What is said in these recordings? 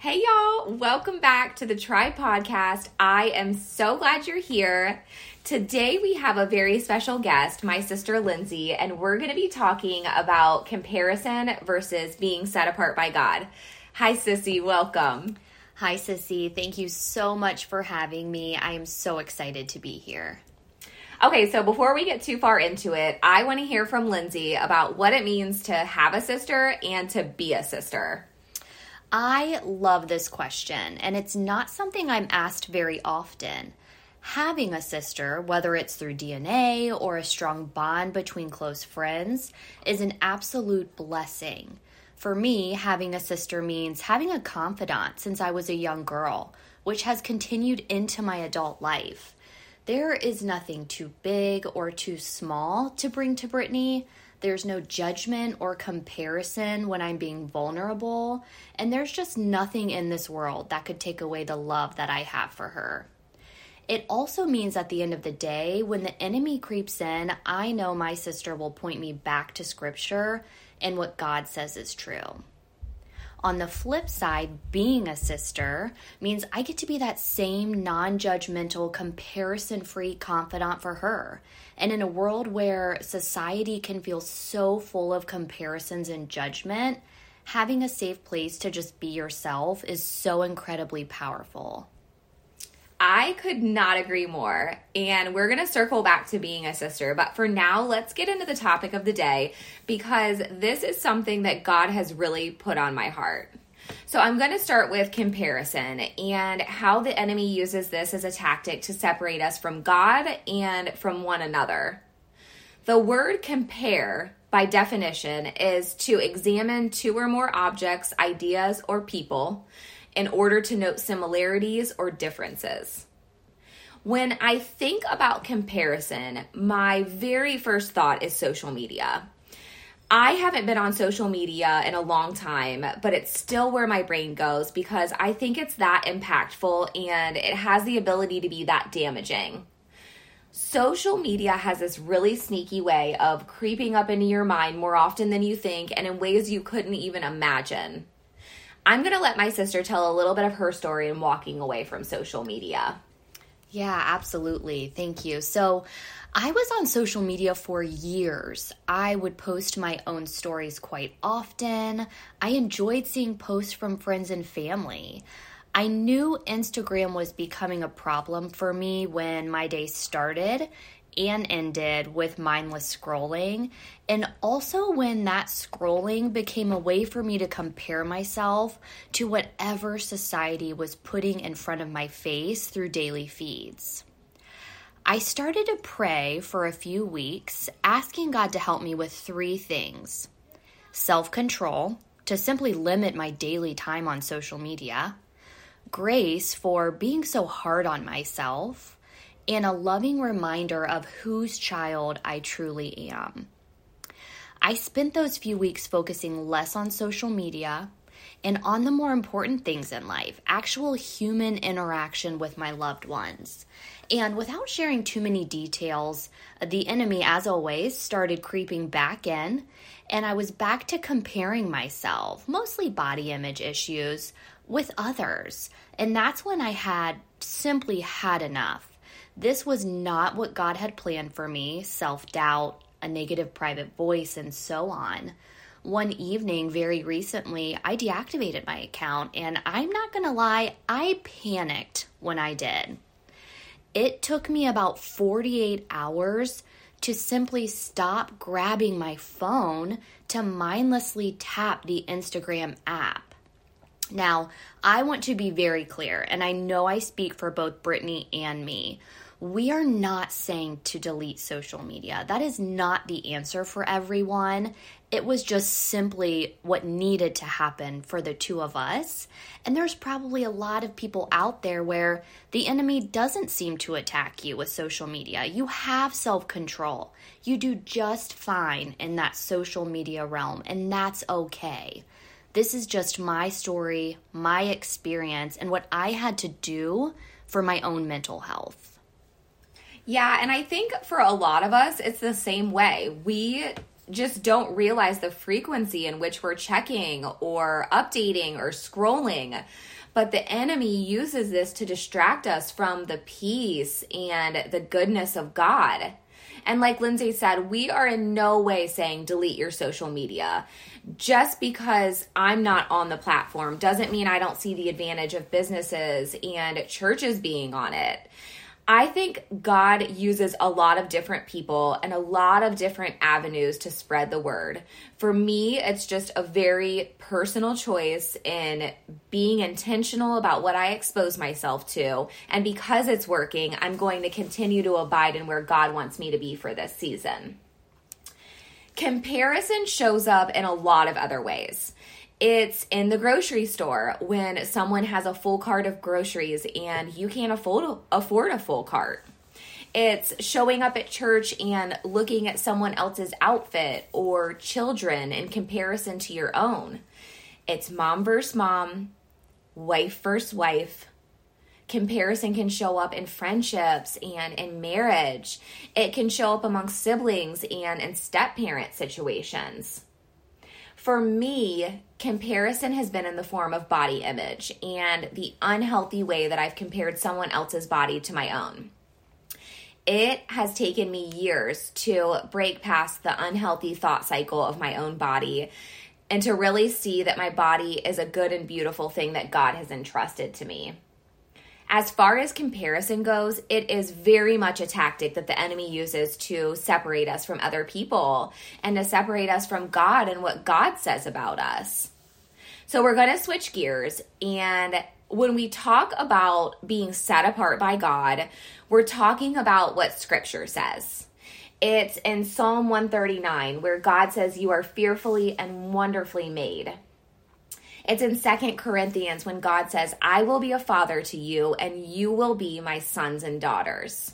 Hey, y'all. Welcome back to the Try Podcast. I am so glad you're here. Today, we have a very special guest, my sister Lindsay, and we're going to be talking about comparison versus being set apart by God. Hi, Sissy. Welcome. Hi, Sissy. Thank you so much for having me. I am so excited to be here. Okay, so before we get too far into it, I want to hear from Lindsay about what it means to have a sister and to be a sister. I love this question, and it's not something I'm asked very often. Having a sister, whether it's through DNA or a strong bond between close friends, is an absolute blessing. For me, having a sister means having a confidant since I was a young girl, which has continued into my adult life. There is nothing too big or too small to bring to Brittany. There's no judgment or comparison when I'm being vulnerable, and there's just nothing in this world that could take away the love that I have for her. It also means at the end of the day, when the enemy creeps in, I know my sister will point me back to scripture and what God says is true. On the flip side, being a sister means I get to be that same non judgmental, comparison free confidant for her. And in a world where society can feel so full of comparisons and judgment, having a safe place to just be yourself is so incredibly powerful. I could not agree more. And we're going to circle back to being a sister. But for now, let's get into the topic of the day because this is something that God has really put on my heart. So I'm going to start with comparison and how the enemy uses this as a tactic to separate us from God and from one another. The word compare, by definition, is to examine two or more objects, ideas, or people in order to note similarities or differences. When I think about comparison, my very first thought is social media. I haven't been on social media in a long time, but it's still where my brain goes because I think it's that impactful and it has the ability to be that damaging. Social media has this really sneaky way of creeping up into your mind more often than you think and in ways you couldn't even imagine. I'm going to let my sister tell a little bit of her story in walking away from social media. Yeah, absolutely. Thank you. So, I was on social media for years. I would post my own stories quite often. I enjoyed seeing posts from friends and family. I knew Instagram was becoming a problem for me when my day started and ended with mindless scrolling. And also when that scrolling became a way for me to compare myself to whatever society was putting in front of my face through daily feeds. I started to pray for a few weeks, asking God to help me with three things self control, to simply limit my daily time on social media, grace for being so hard on myself, and a loving reminder of whose child I truly am. I spent those few weeks focusing less on social media and on the more important things in life actual human interaction with my loved ones. And without sharing too many details, the enemy, as always, started creeping back in, and I was back to comparing myself, mostly body image issues, with others. And that's when I had simply had enough. This was not what God had planned for me self doubt, a negative private voice, and so on. One evening, very recently, I deactivated my account, and I'm not gonna lie, I panicked when I did. It took me about 48 hours to simply stop grabbing my phone to mindlessly tap the Instagram app. Now, I want to be very clear, and I know I speak for both Brittany and me we are not saying to delete social media. That is not the answer for everyone. It was just simply what needed to happen for the two of us. And there's probably a lot of people out there where the enemy doesn't seem to attack you with social media. You have self control. You do just fine in that social media realm, and that's okay. This is just my story, my experience, and what I had to do for my own mental health. Yeah, and I think for a lot of us, it's the same way. We just don't realize the frequency in which we're checking or updating or scrolling. But the enemy uses this to distract us from the peace and the goodness of God. And like Lindsay said, we are in no way saying delete your social media. Just because I'm not on the platform doesn't mean I don't see the advantage of businesses and churches being on it. I think God uses a lot of different people and a lot of different avenues to spread the word. For me, it's just a very personal choice in being intentional about what I expose myself to. And because it's working, I'm going to continue to abide in where God wants me to be for this season. Comparison shows up in a lot of other ways. It's in the grocery store when someone has a full cart of groceries and you can't afford afford a full cart. It's showing up at church and looking at someone else's outfit or children in comparison to your own. It's mom versus mom, wife versus wife. Comparison can show up in friendships and in marriage. It can show up among siblings and in step parent situations. For me, comparison has been in the form of body image and the unhealthy way that I've compared someone else's body to my own. It has taken me years to break past the unhealthy thought cycle of my own body and to really see that my body is a good and beautiful thing that God has entrusted to me. As far as comparison goes, it is very much a tactic that the enemy uses to separate us from other people and to separate us from God and what God says about us. So we're going to switch gears. And when we talk about being set apart by God, we're talking about what scripture says. It's in Psalm 139 where God says, You are fearfully and wonderfully made. It's in Second Corinthians when God says, I will be a father to you, and you will be my sons and daughters.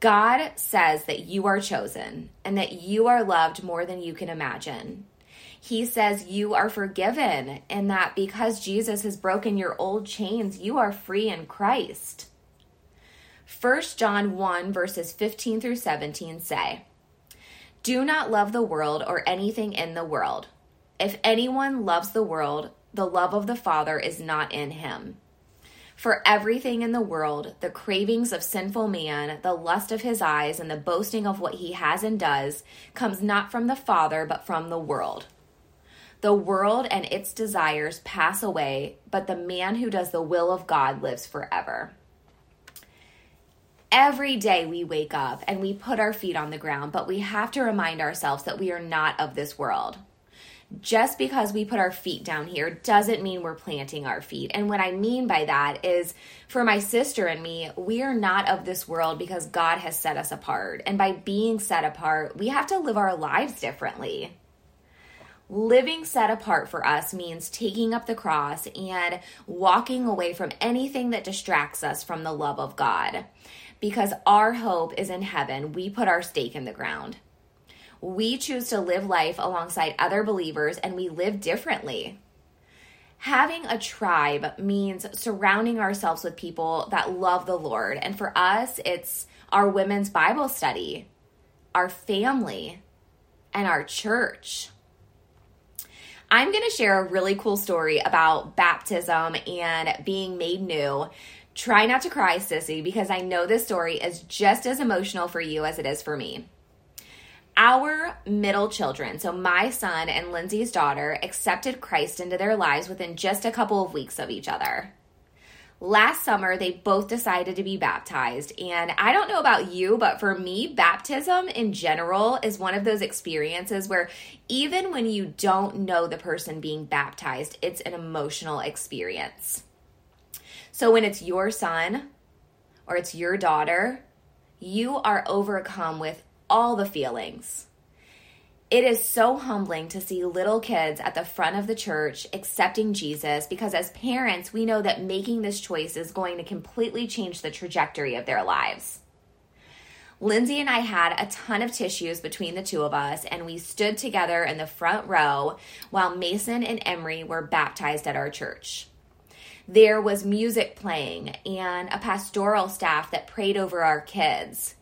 God says that you are chosen and that you are loved more than you can imagine. He says you are forgiven and that because Jesus has broken your old chains, you are free in Christ. 1 John 1, verses 15 through 17 say, Do not love the world or anything in the world. If anyone loves the world, the love of the Father is not in him. For everything in the world, the cravings of sinful man, the lust of his eyes, and the boasting of what he has and does, comes not from the Father, but from the world. The world and its desires pass away, but the man who does the will of God lives forever. Every day we wake up and we put our feet on the ground, but we have to remind ourselves that we are not of this world just because we put our feet down here doesn't mean we're planting our feet. And what I mean by that is for my sister and me, we are not of this world because God has set us apart. And by being set apart, we have to live our lives differently. Living set apart for us means taking up the cross and walking away from anything that distracts us from the love of God. Because our hope is in heaven, we put our stake in the ground. We choose to live life alongside other believers and we live differently. Having a tribe means surrounding ourselves with people that love the Lord. And for us, it's our women's Bible study, our family, and our church. I'm going to share a really cool story about baptism and being made new. Try not to cry, sissy, because I know this story is just as emotional for you as it is for me. Our middle children, so my son and Lindsay's daughter, accepted Christ into their lives within just a couple of weeks of each other. Last summer, they both decided to be baptized. And I don't know about you, but for me, baptism in general is one of those experiences where even when you don't know the person being baptized, it's an emotional experience. So when it's your son or it's your daughter, you are overcome with all the feelings. It is so humbling to see little kids at the front of the church accepting Jesus because, as parents, we know that making this choice is going to completely change the trajectory of their lives. Lindsay and I had a ton of tissues between the two of us, and we stood together in the front row while Mason and Emery were baptized at our church. There was music playing and a pastoral staff that prayed over our kids.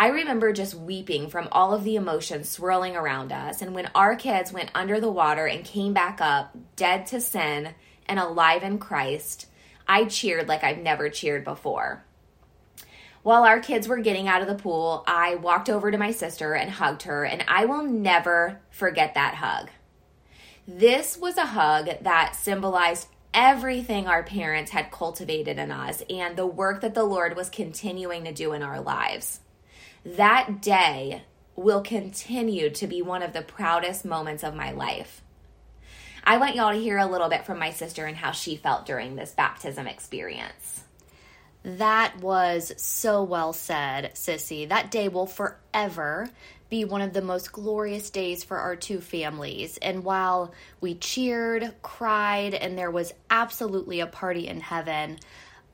I remember just weeping from all of the emotions swirling around us. And when our kids went under the water and came back up, dead to sin and alive in Christ, I cheered like I've never cheered before. While our kids were getting out of the pool, I walked over to my sister and hugged her, and I will never forget that hug. This was a hug that symbolized everything our parents had cultivated in us and the work that the Lord was continuing to do in our lives. That day will continue to be one of the proudest moments of my life. I want y'all to hear a little bit from my sister and how she felt during this baptism experience. That was so well said, Sissy. That day will forever be one of the most glorious days for our two families. And while we cheered, cried, and there was absolutely a party in heaven,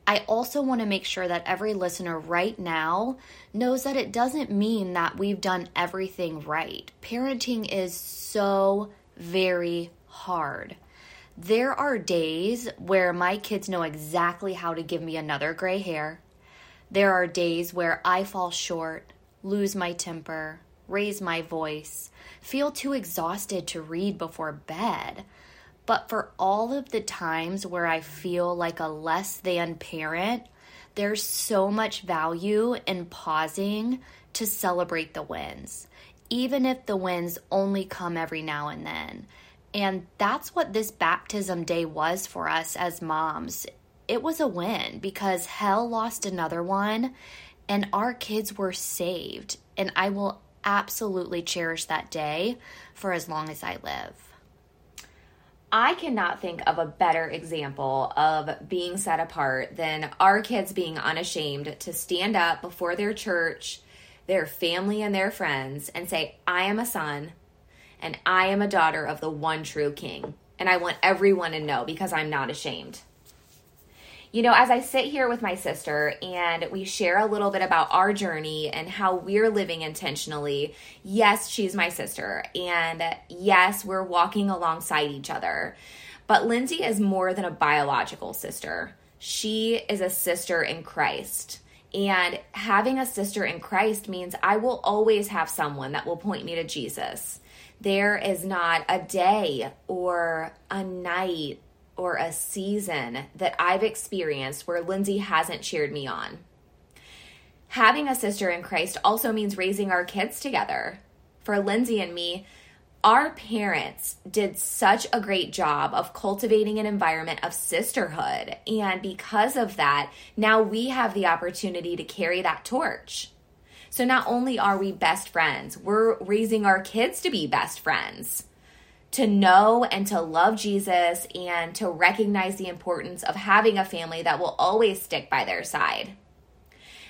I also want to make sure that every listener right now knows that it doesn't mean that we've done everything right. Parenting is so very hard. There are days where my kids know exactly how to give me another gray hair. There are days where I fall short, lose my temper, raise my voice, feel too exhausted to read before bed. But for all of the times where I feel like a less than parent, there's so much value in pausing to celebrate the wins, even if the wins only come every now and then. And that's what this baptism day was for us as moms. It was a win because hell lost another one and our kids were saved. And I will absolutely cherish that day for as long as I live. I cannot think of a better example of being set apart than our kids being unashamed to stand up before their church, their family, and their friends and say, I am a son and I am a daughter of the one true King. And I want everyone to know because I'm not ashamed. You know, as I sit here with my sister and we share a little bit about our journey and how we're living intentionally, yes, she's my sister. And yes, we're walking alongside each other. But Lindsay is more than a biological sister, she is a sister in Christ. And having a sister in Christ means I will always have someone that will point me to Jesus. There is not a day or a night or a season that I've experienced where Lindsay hasn't cheered me on. Having a sister in Christ also means raising our kids together. For Lindsay and me, our parents did such a great job of cultivating an environment of sisterhood. And because of that, now we have the opportunity to carry that torch. So not only are we best friends, we're raising our kids to be best friends, to know and to love Jesus and to recognize the importance of having a family that will always stick by their side.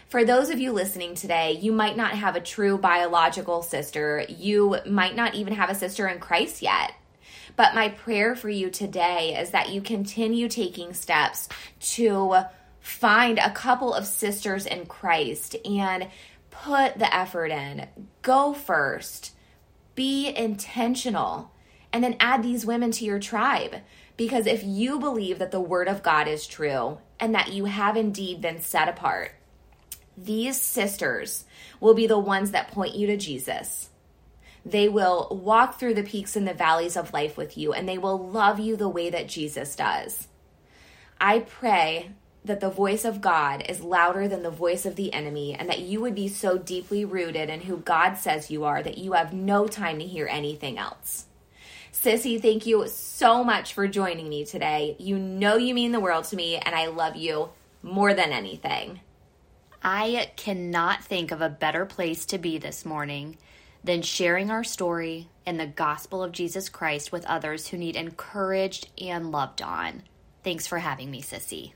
For those of you listening today, you might not have a true biological sister. You might not even have a sister in Christ yet. But my prayer for you today is that you continue taking steps to find a couple of sisters in Christ and put the effort in, go first, be intentional, and then add these women to your tribe. Because if you believe that the word of God is true and that you have indeed been set apart, these sisters will be the ones that point you to Jesus. They will walk through the peaks and the valleys of life with you, and they will love you the way that Jesus does. I pray that the voice of God is louder than the voice of the enemy, and that you would be so deeply rooted in who God says you are that you have no time to hear anything else. Sissy, thank you so much for joining me today. You know you mean the world to me, and I love you more than anything. I cannot think of a better place to be this morning than sharing our story and the gospel of Jesus Christ with others who need encouraged and loved on. Thanks for having me, Sissy.